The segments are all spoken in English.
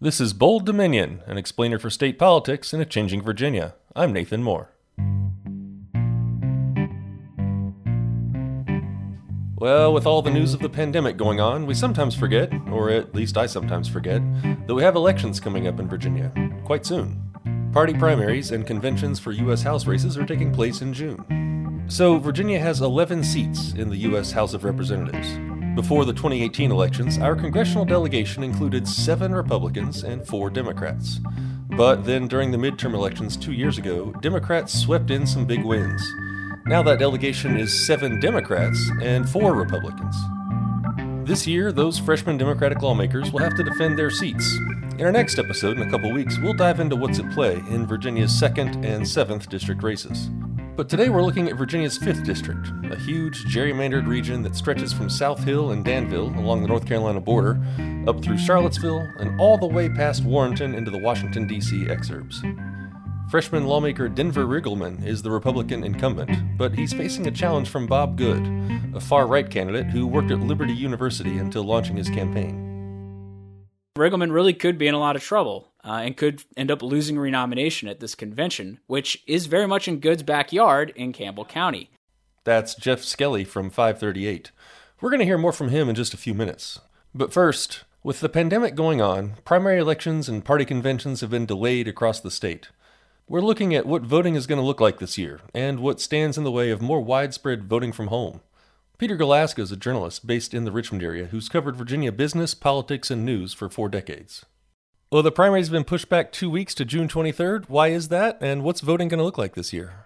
This is Bold Dominion, an explainer for state politics in a changing Virginia. I'm Nathan Moore. Well, with all the news of the pandemic going on, we sometimes forget, or at least I sometimes forget, that we have elections coming up in Virginia quite soon. Party primaries and conventions for U.S. House races are taking place in June. So, Virginia has 11 seats in the U.S. House of Representatives. Before the 2018 elections, our congressional delegation included seven Republicans and four Democrats. But then, during the midterm elections two years ago, Democrats swept in some big wins. Now that delegation is seven Democrats and four Republicans. This year, those freshman Democratic lawmakers will have to defend their seats. In our next episode, in a couple weeks, we'll dive into what's at play in Virginia's 2nd and 7th district races. But today we're looking at Virginia's 5th district, a huge gerrymandered region that stretches from South Hill and Danville along the North Carolina border, up through Charlottesville, and all the way past Warrenton into the Washington, D.C. exurbs. Freshman lawmaker Denver Riggleman is the Republican incumbent, but he's facing a challenge from Bob Good, a far right candidate who worked at Liberty University until launching his campaign. Riggleman really could be in a lot of trouble uh, and could end up losing renomination at this convention, which is very much in Good's backyard in Campbell County. That's Jeff Skelley from 538. We're going to hear more from him in just a few minutes. But first, with the pandemic going on, primary elections and party conventions have been delayed across the state. We're looking at what voting is going to look like this year and what stands in the way of more widespread voting from home. Peter Galuszka is a journalist based in the Richmond area who's covered Virginia business, politics, and news for four decades. Well, the primaries have been pushed back two weeks to June 23rd. Why is that, and what's voting going to look like this year?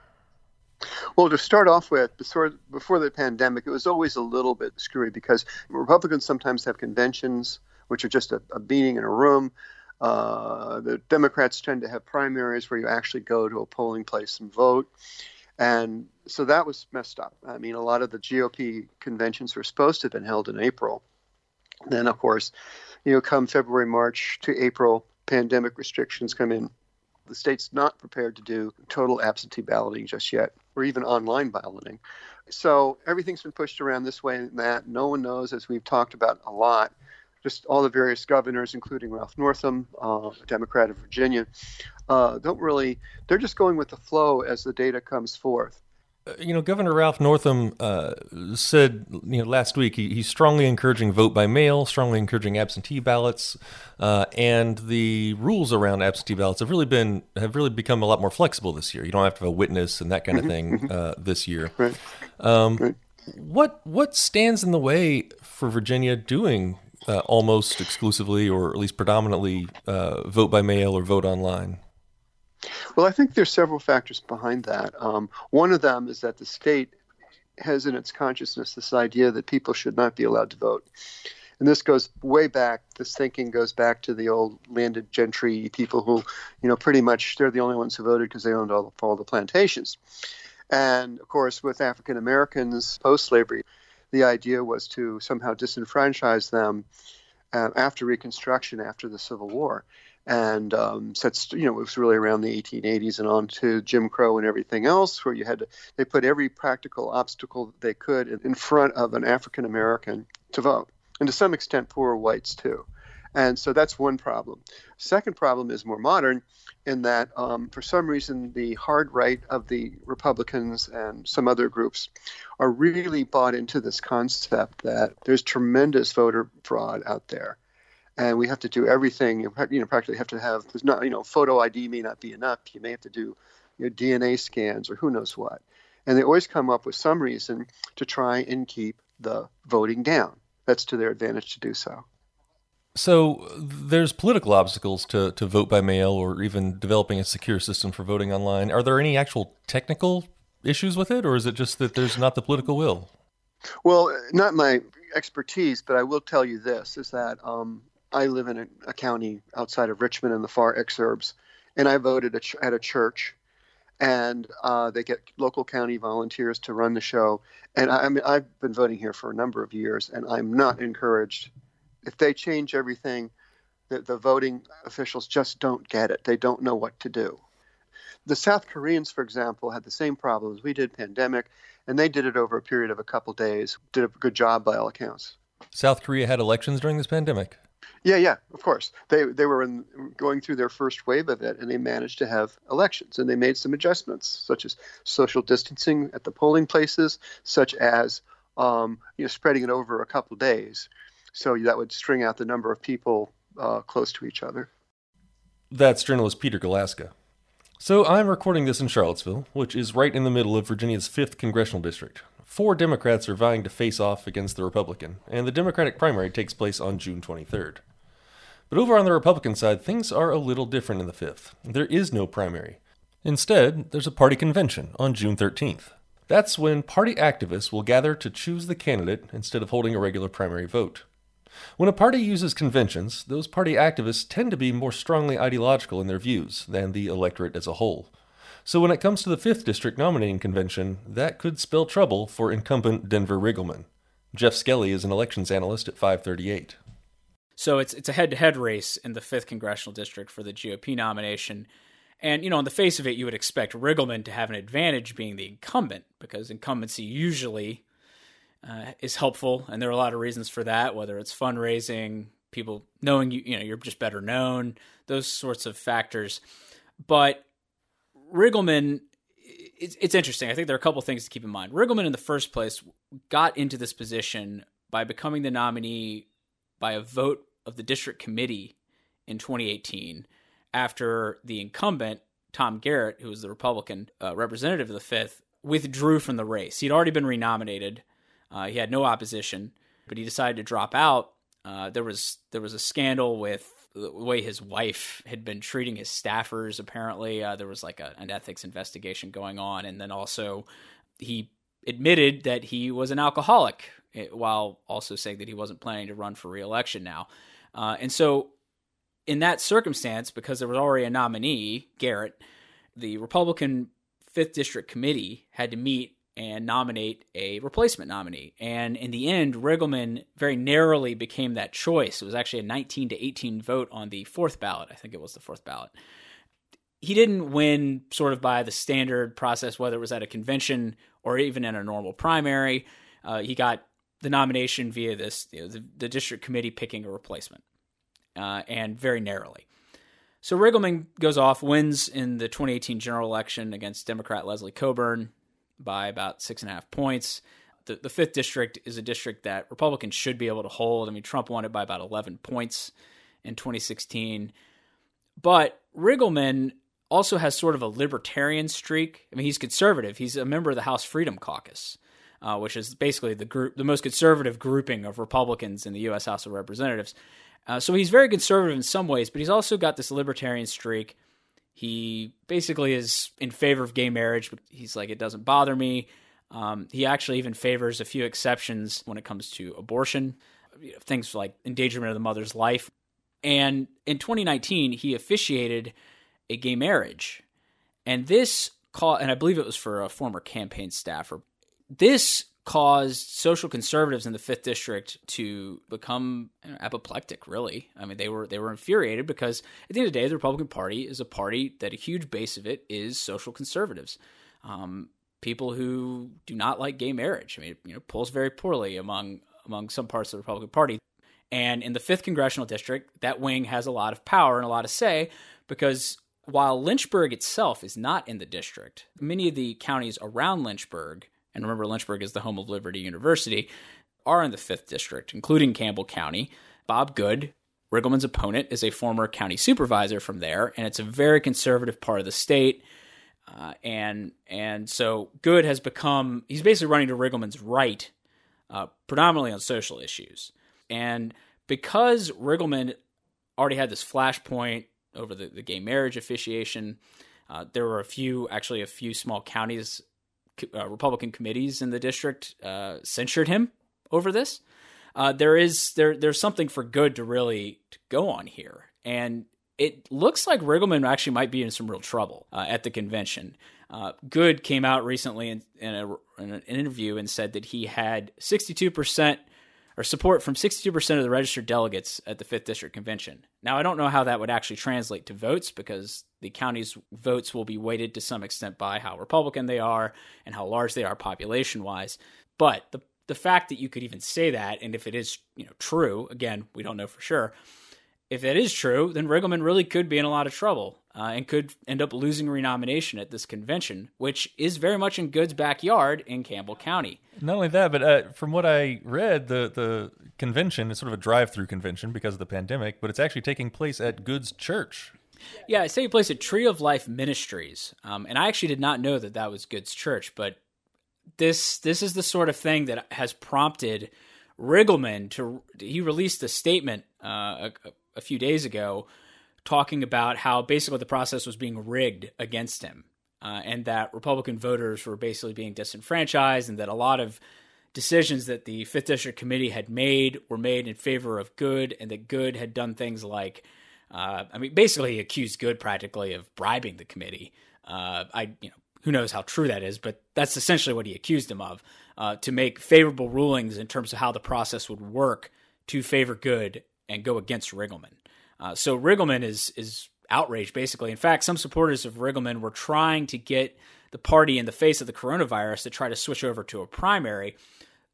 Well, to start off with, before, before the pandemic, it was always a little bit screwy because Republicans sometimes have conventions, which are just a, a meeting in a room. Uh, the Democrats tend to have primaries where you actually go to a polling place and vote. And so that was messed up. I mean, a lot of the GOP conventions were supposed to have been held in April. Then, of course, you know, come February, March to April, pandemic restrictions come in. The state's not prepared to do total absentee balloting just yet, or even online balloting. So everything's been pushed around this way and that. No one knows, as we've talked about a lot, just all the various governors, including Ralph Northam, uh, Democrat of Virginia, uh, don't really, they're just going with the flow as the data comes forth. Uh, you know, Governor Ralph Northam uh, said, you know, last week he, he's strongly encouraging vote by mail, strongly encouraging absentee ballots, uh, and the rules around absentee ballots have really been have really become a lot more flexible this year. You don't have to have a witness and that kind of thing mm-hmm. uh, this year. Right. Um, right. What what stands in the way for Virginia doing uh, almost exclusively or at least predominantly uh, vote by mail or vote online? Well, I think there's several factors behind that. Um, one of them is that the state has in its consciousness this idea that people should not be allowed to vote. And this goes way back. This thinking goes back to the old landed gentry people who, you know, pretty much they're the only ones who voted because they owned all the, all the plantations. And of course, with African Americans post slavery, the idea was to somehow disenfranchise them uh, after Reconstruction, after the Civil War. And um, so that's, you know, it was really around the 1880s and on to Jim Crow and everything else, where you had to, they put every practical obstacle they could in front of an African American to vote, and to some extent, poor whites too. And so that's one problem. Second problem is more modern in that um, for some reason the hard right of the Republicans and some other groups are really bought into this concept that there's tremendous voter fraud out there. And we have to do everything. You know, practically have to have. There's not, you know, photo ID may not be enough. You may have to do, you know, DNA scans or who knows what. And they always come up with some reason to try and keep the voting down. That's to their advantage to do so. So there's political obstacles to, to vote by mail or even developing a secure system for voting online. Are there any actual technical issues with it, or is it just that there's not the political will? Well, not my expertise, but I will tell you this: is that um, I live in a, a, county outside of Richmond in the far exurbs, and I voted at, at a church, and uh, they get local county volunteers to run the show. And I, I mean, I've been voting here for a number of years, and I'm not encouraged if they change everything, the, the voting officials just don't get it. They don't know what to do. The South Koreans, for example, had the same problems we did, pandemic, and they did it over a period of a couple days. Did a good job by all accounts. South Korea had elections during this pandemic. Yeah, yeah, of course. They they were in, going through their first wave of it, and they managed to have elections, and they made some adjustments, such as social distancing at the polling places, such as um, you know spreading it over a couple days, so that would string out the number of people uh, close to each other. That's journalist Peter Galuszka. So I'm recording this in Charlottesville, which is right in the middle of Virginia's 5th congressional district. Four Democrats are vying to face off against the Republican, and the Democratic primary takes place on June 23rd. But over on the Republican side, things are a little different in the 5th. There is no primary. Instead, there's a party convention on June 13th. That's when party activists will gather to choose the candidate instead of holding a regular primary vote. When a party uses conventions, those party activists tend to be more strongly ideological in their views than the electorate as a whole. So when it comes to the 5th District nominating convention, that could spell trouble for incumbent Denver Riggleman. Jeff Skelley is an elections analyst at 538. So it's it's a head-to-head race in the 5th congressional district for the GOP nomination. And you know, on the face of it, you would expect Riggleman to have an advantage being the incumbent because incumbency usually uh, is helpful, and there are a lot of reasons for that. Whether it's fundraising, people knowing you, you know, you're just better known, those sorts of factors. But Riggleman, it's, it's interesting. I think there are a couple things to keep in mind. Riggleman, in the first place, got into this position by becoming the nominee by a vote of the district committee in 2018 after the incumbent Tom Garrett, who was the Republican uh, representative of the fifth, withdrew from the race. He'd already been renominated uh, he had no opposition, but he decided to drop out. Uh, there was there was a scandal with the way his wife had been treating his staffers. Apparently, uh, there was like a, an ethics investigation going on, and then also he admitted that he was an alcoholic eh, while also saying that he wasn't planning to run for reelection now. Uh, and so, in that circumstance, because there was already a nominee, Garrett, the Republican Fifth District Committee had to meet and nominate a replacement nominee. And in the end, Riggleman very narrowly became that choice. It was actually a 19 to 18 vote on the fourth ballot. I think it was the fourth ballot. He didn't win sort of by the standard process, whether it was at a convention or even in a normal primary. Uh, he got the nomination via this you know, the, the, district committee picking a replacement, uh, and very narrowly. So Riggleman goes off, wins in the 2018 general election against Democrat Leslie Cockburn by about six and a half points. The, the fifth district is a district that Republicans should be able to hold. I mean, Trump won it by about 11 points in 2016. But Riggleman also has sort of a libertarian streak. I mean, he's conservative. He's a member of the House Freedom Caucus, uh, which is basically the group, the most conservative grouping of Republicans in the U.S. House of Representatives. Uh, so he's very conservative in some ways, but he's also got this libertarian streak. He basically is in favor of gay marriage, but he's like, it doesn't bother me. Um, he actually even favors a few exceptions when it comes to abortion, things like endangerment of the mother's life. And in 2019, he officiated a gay marriage. And this call, and I believe it was for a former campaign staffer. This caused social conservatives in the fifth district to become you know, apoplectic. Really, I mean, they were they were infuriated because at the end of the day, the Republican Party is a party that a huge base of it is social conservatives, um, people who do not like gay marriage. I mean, you know, polls very poorly among among some parts of the Republican Party. And in the fifth congressional district, that wing has a lot of power and a lot of say because while Lynchburg itself is not in the district, many of the counties around Lynchburg and remember Lynchburg is the home of Liberty University, are in the 5th District, including Campbell County. Bob Good, Riggleman's opponent, is a former county supervisor from there, and it's a very conservative part of the state. Uh, and and so Good has become he's basically running to Riggleman's right, uh, predominantly on social issues. And because Riggleman already had this flashpoint over the, the gay marriage officiation, uh, there were a few, actually, a few small counties uh, Republican committees in the district uh, censured him over this. Uh, there is there there's something for good to really to go on here, and it looks like Riggleman actually might be in some real trouble uh, at the convention. Uh, good came out recently in, in, a, in, an interview and said that he had 62 percent or support from 62% of the registered delegates at the 5th District Convention. Now, I don't know how that would actually translate to votes because the county's votes will be weighted to some extent by how Republican they are and how large they are population wise. But the the fact that you could even say that, and if it is you know true, again, we don't know for sure. If that is true, then Riggleman really could be in a lot of trouble uh, and could end up losing renomination at this convention, which is very much in Good's backyard in Campbell County. Not only that, but uh, from what I read, the the convention is sort of a drive-through convention because of the pandemic, but it's actually taking place at Good's church. Yeah, it's taking place at Tree of Life Ministries, um, and I actually did not know that that was Good's church, but this this is the sort of thing that has prompted Riggleman to he released a statement uh, a, a few days ago talking about how basically the process was being rigged against him uh, and that Republican voters were basically being disenfranchised and that a lot of decisions that the Fifth District Committee had made were made in favor of Good and that Good had done things like, uh, I mean, basically accused Good practically of bribing the committee. Uh, I, you know, who knows how true that is, but that's essentially what he accused him of uh, to make favorable rulings in terms of how the process would work to favor Good and go against Riggleman. Uh, so Riggleman is is outraged basically. In fact, some supporters of Riggleman were trying to get the party in the face of the coronavirus to try to switch over to a primary.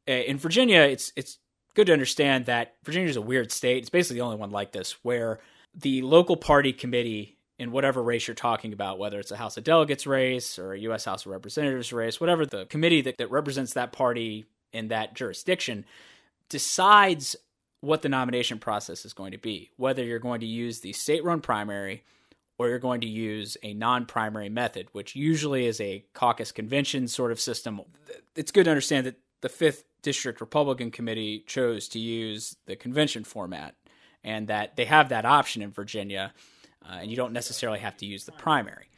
Uh, in Virginia, it's it's good to understand that Virginia is a weird state. It's basically the only one like this where the local party committee in whatever race you're talking about, whether it's a House of Delegates race or a U.S. House of Representatives race, whatever the committee that, that represents that party in that jurisdiction decides what the nomination process is going to be, whether you're going to use the state run primary or you're going to use a non primary method, which usually is a caucus convention sort of system. It's good to understand that the 5th District Republican Committee chose to use the convention format and that they have that option in Virginia, uh, and you don't necessarily have to use the primary.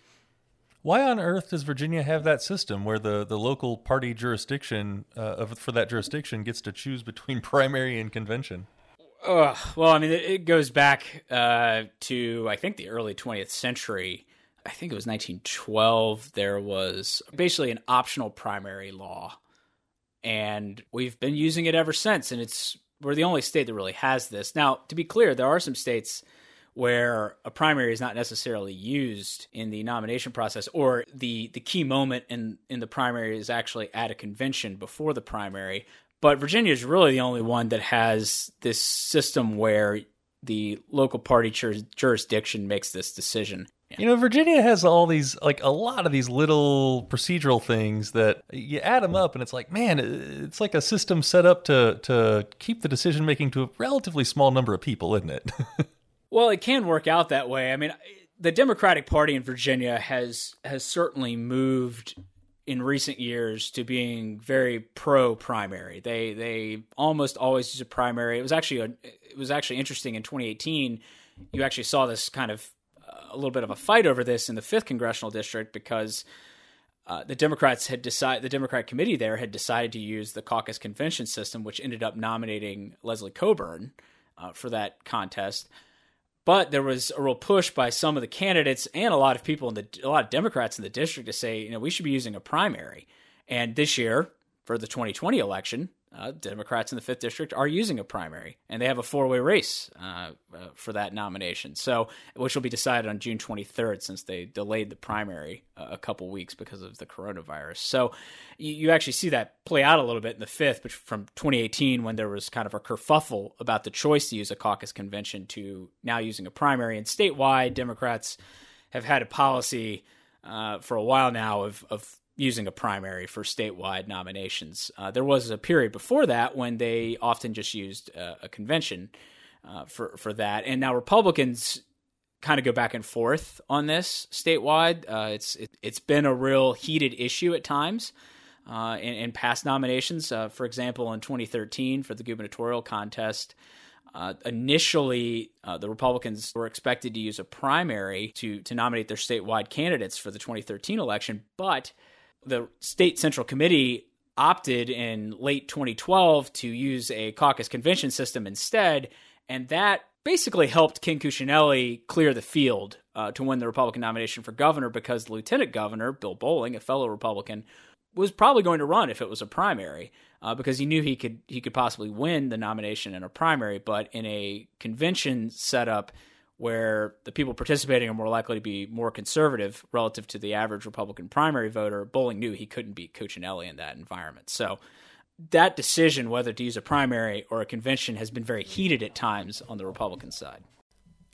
Why on earth does Virginia have that system where the, the local party jurisdiction uh, for that jurisdiction gets to choose between primary and convention? Uh, well, I mean, it, it goes back uh, to I think the early 20th century. I think it was 1912. There was basically an optional primary law, and we've been using it ever since. And it's we're the only state that really has this. Now, to be clear, there are some states where a primary is not necessarily used in the nomination process or the the key moment in in the primary is actually at a convention before the primary. But Virginia is really the only one that has this system where the local party jurisdiction makes this decision. You know, Virginia has all these, like a lot of these little procedural things that you add them up, and it's like, man, it's like a system set up to to keep the decision making to a relatively small number of people, isn't it? Well, it can work out that way. I mean, the Democratic Party in Virginia has has certainly moved in recent years to being very pro primary. They they almost always use a primary. It was actually a, it was actually interesting in 2018. You actually saw this kind of uh, a little bit of a fight over this in the fifth congressional district because. Uh, the Democrats had decided, the Democratic committee there had decided to use the caucus convention system, which ended up nominating Leslie Cockburn uh, for that contest. But there was a real push by some of the candidates and a lot of people in the a lot of Democrats in the district to say, you know, we should be using a primary. And this year, for the 2020 election, uh, Democrats in the fifth district are using a primary, and they have a four-way race uh, uh, for that nomination. So, which will be decided on June 23rd, since they delayed the primary uh, a couple weeks because of the coronavirus. So, you, you, actually see that play out a little bit in the fifth, but from 2018 when there was kind of a kerfuffle about the choice to use a caucus convention to now using a primary, and statewide Democrats have had a policy uh, for a while now of of using a primary for statewide nominations. Uh, there was a period before that when they often just used uh, a convention uh, for for that, and now Republicans kind of go back and forth on this statewide. Uh, it's it, has been a real heated issue at times. Uh, in, in, past nominations, uh, for example, in 2013 for the gubernatorial contest, uh, initially, uh, the Republicans were expected to use a primary to to nominate their statewide candidates for the 2013 election, but the state central committee opted in late 2012 to use a caucus convention system instead, and that basically helped Ken Cuccinelli clear the field uh, to win the Republican nomination for governor because the lieutenant governor, Bill Bolling, a fellow Republican, was probably going to run if it was a primary uh, because he knew he could he could possibly win the nomination in a primary, but in a convention setup where the people participating are more likely to be more conservative relative to the average Republican primary voter, Bolling knew he couldn't beat Cuccinelli in that environment. So that decision whether to use a primary or a convention has been very heated at times on the Republican side.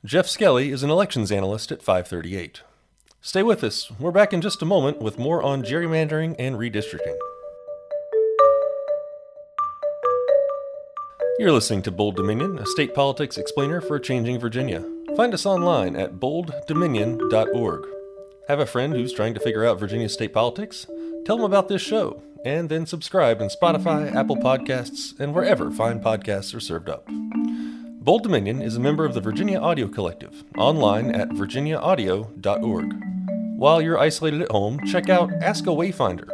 Jeff Skelley is an elections analyst at 538. Stay with us. We're back in just a moment with more on gerrymandering and redistricting. You're listening to Bold Dominion, a state politics explainer for changing Virginia. Find us online at bolddominion.org. Have a friend who's trying to figure out Virginia state politics? Tell them about this show, and then subscribe in Spotify, Apple Podcasts, and wherever fine podcasts are served up. Bold Dominion is a member of the Virginia Audio Collective, online at virginiaaudio.org. While you're isolated at home, check out Ask a Wayfinder,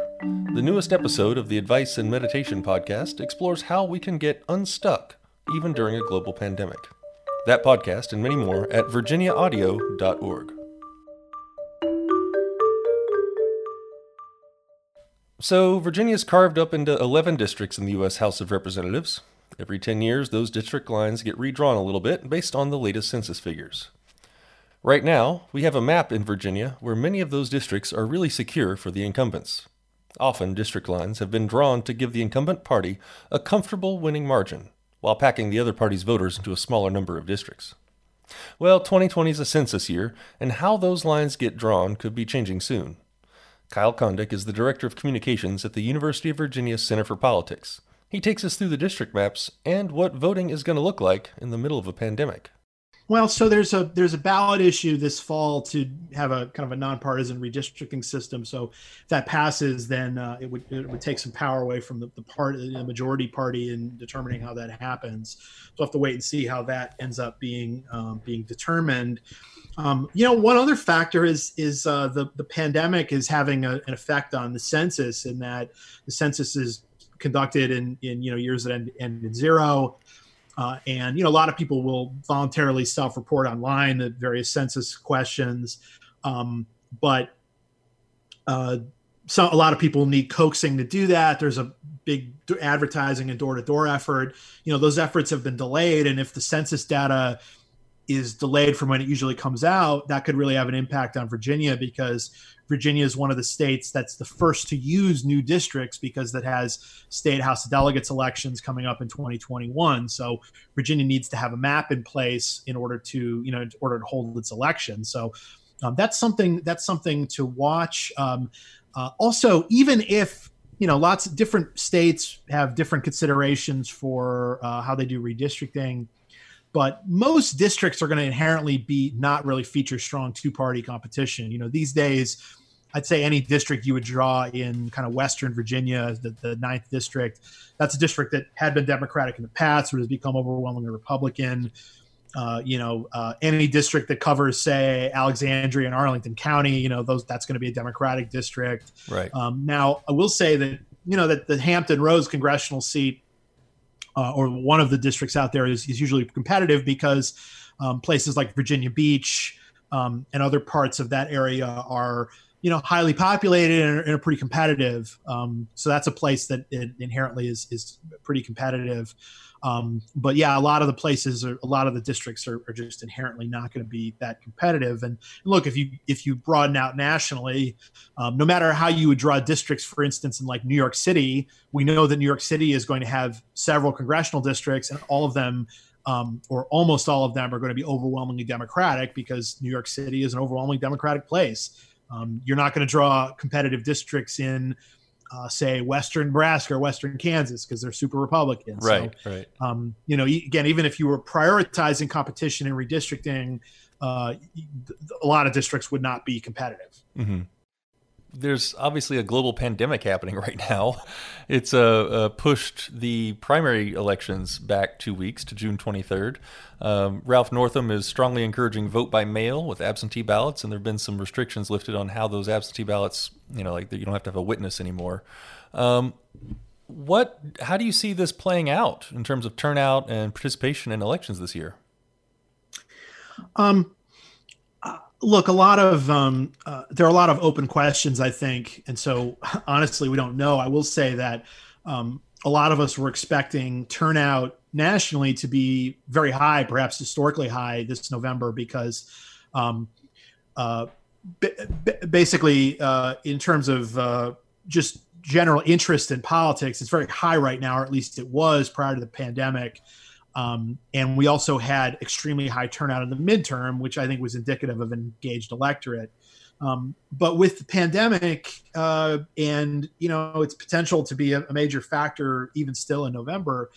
the newest episode of the Advice and Meditation podcast explores how we can get unstuck even during a global pandemic. That podcast and many more at virginiaaudio.org. So, Virginia is carved up into 11 districts in the U.S. House of Representatives. Every 10 years, those district lines get redrawn a little bit based on the latest census figures. Right now, we have a map in Virginia where many of those districts are really secure for the incumbents. Often, district lines have been drawn to give the incumbent party a comfortable winning margin, while packing the other party's voters into a smaller number of districts. Well, 2020 is a census year, and how those lines get drawn could be changing soon. Kyle Kondik is the Director of Communications at the University of Virginia Center for Politics. He takes us through the district maps and what voting is going to look like in the middle of a pandemic. Well, so there's a there's a ballot issue this fall to have a kind of a nonpartisan redistricting system. So if that passes, then uh, it would it would take some power away from the, the part the majority party in determining how that happens. So we'll have to wait and see how that ends up being um, being determined. Um, you know, one other factor is is uh, the the pandemic is having a, an effect on the census in that the census is conducted in in you know years that end, end in zero. Uh, and you know, a lot of people will voluntarily self-report online the various census questions, um, but uh, so a lot of people need coaxing to do that. There's a big advertising and door-to-door effort. You know, those efforts have been delayed, and if the census data is delayed from when it usually comes out, that could really have an impact on Virginia because Virginia is one of the states that's the first to use new districts because that has state house of delegates elections coming up in 2021. So Virginia needs to have a map in place in order to, you know, in order to hold its election. So um, that's something that's something to watch. Um, uh, also, even if you know, lots of different states have different considerations for uh, how they do redistricting but most districts are going to inherently be not really feature strong two party competition. You know, these days, I'd say any district you would draw in kind of Western Virginia, the, the ninth district, that's a district that had been Democratic in the past, but has become overwhelmingly Republican. Uh, you know, uh, any district that covers, say, Alexandria and Arlington County, you know, those that's going to be a Democratic district. Right. Um, now, I will say that you know that the Hampton Roads congressional seat uh, or one of the districts out there is, is usually competitive because um, places like Virginia Beach um, and other parts of that area are you know highly populated and, and are pretty competitive. Um, so that's a place that inherently is is pretty competitive. Um, but yeah, a lot of the places, are, a lot of the districts are, are just inherently not going to be that competitive. And, look, if you if you broaden out nationally, um, no matter how you would draw districts, for instance, in like New York City, we know that New York City is going to have several congressional districts, and all of them um, or almost all of them are going to be overwhelmingly Democratic because New York City is an overwhelmingly Democratic place. Um, you're not going to draw competitive districts in uh, say Western Nebraska or Western Kansas because they're super Republican. Right, so, right. Um, you know, again, even if you were prioritizing competition and redistricting, uh, a lot of districts would not be competitive. Mm-hmm there's obviously a global pandemic happening right now. It's uh, uh, pushed the primary elections back two weeks to June 23rd. Um, Ralph Northam is strongly encouraging vote by mail with absentee ballots, and there have been some restrictions lifted on how those absentee ballots, you know, like you don't have to have a witness anymore. Um, what? How do you see this playing out in terms of turnout and participation in elections this year? Um, look, a lot of um, uh, there are a lot of open questions, I think, and so honestly, we don't know. I will say that um, a lot of us were expecting turnout nationally to be very high, perhaps historically high this November, because um, uh, b- basically, uh, in terms of uh, just general interest in politics. It's very high right now, or at least it was prior to the pandemic. Um, and we also had extremely high turnout in the midterm, which I think was indicative of an engaged electorate. Um, but with the pandemic uh, and you know its potential to be a, a, major factor even still in November,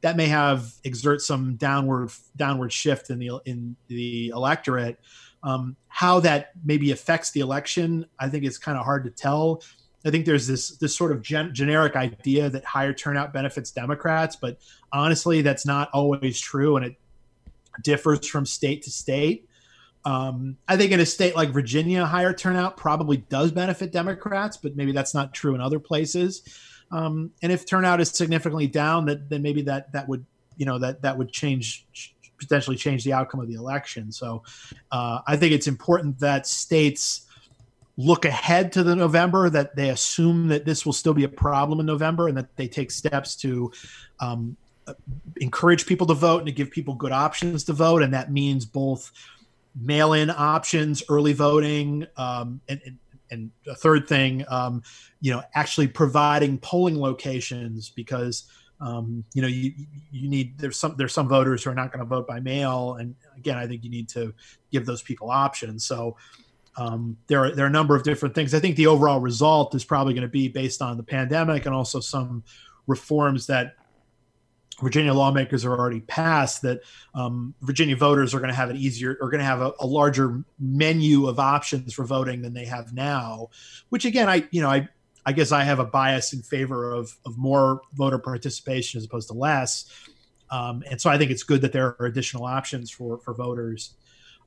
that may have exert some downward downward shift in the in the electorate. Um, how that maybe affects the election, I think it's kind of hard to tell. I think there's this this sort of gen- generic idea that higher turnout benefits Democrats, but honestly, that's not always true, and it differs from state to state. Um, I think in a state like Virginia, higher turnout probably does benefit Democrats, but maybe that's not true in other places. Um, and if turnout is significantly down, that then maybe that that would you know that that would change potentially change the outcome of the election. So uh, I think it's important that states look ahead to the November, that they assume that this will still be a problem in November, and that they take steps to um, encourage people to vote and to give people good options to vote, and that means both mail-in options, early voting, um, and, and, and a third thing, um, you know, actually providing polling locations because um, you know you you need there's some there's some voters who are not going to vote by mail, and again, I think you need to give those people options. So um, there are there are a number of different things. I think the overall result is probably going to be based on the pandemic and also some reforms that Virginia lawmakers have already passed that um, Virginia voters are going to have an easier, are going to have a, a, larger menu of options for voting than they have now. Which again, I you know I I guess I have a bias in favor of of more voter participation as opposed to less. Um, and so I think it's good that there are additional options for for voters.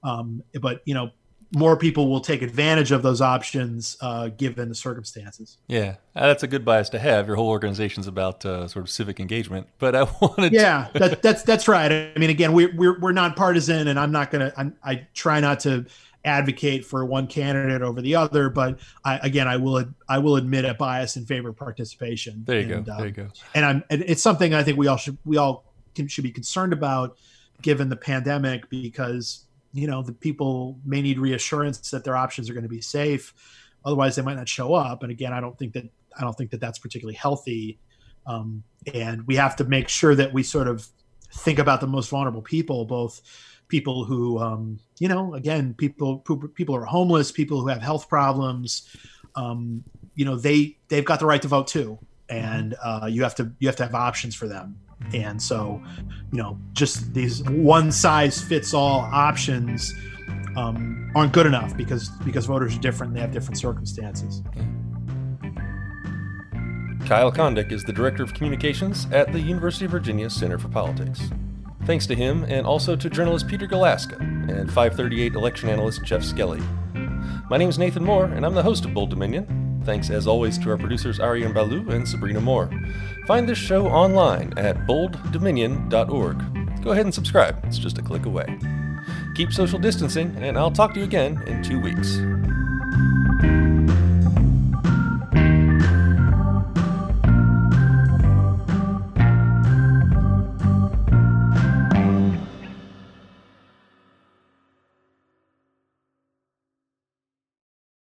Um, but you know, more people will take advantage of those options uh, given the circumstances. Yeah, uh, that's a good bias to have. Your whole organization's about uh, sort of civic engagement. But I wanted, to yeah, that, that's that's right. I mean, again, we're we're, we're nonpartisan, and I'm not gonna. I'm, I try not to advocate for one candidate over the other, but I, again, I will I will admit a bias in favor of participation. There you and, go. There you go. And I'm. And It's something I think we all should we all can, should be concerned about, given the pandemic, because you know the people may need reassurance that their options are going to be safe. Otherwise they might not show up. And again i don't think that i don't think that that's particularly healthy. Um, and we have to make sure that we sort of think about the most vulnerable people both people who um, you know again people people are homeless people who have health problems. Um, you know they they've got the right to vote too. And uh, you have to you have to have options for them and so you know just these one size fits all options um, aren't good enough because because voters are different they have different circumstances. Kyle kondik is the director of communications at the university of virginia center for politics. Thanks to him and also to journalist peter galuszka and 538 election analyst jeff skelley. My name is nathan moore and i'm the host of bold dominion. Thanks as always to our producers Ariane Balu and Sabrina Moore. Find this show online at bolddominion.org. Go ahead and subscribe, it's just a click away. Keep social distancing, and I'll talk to you again in two weeks.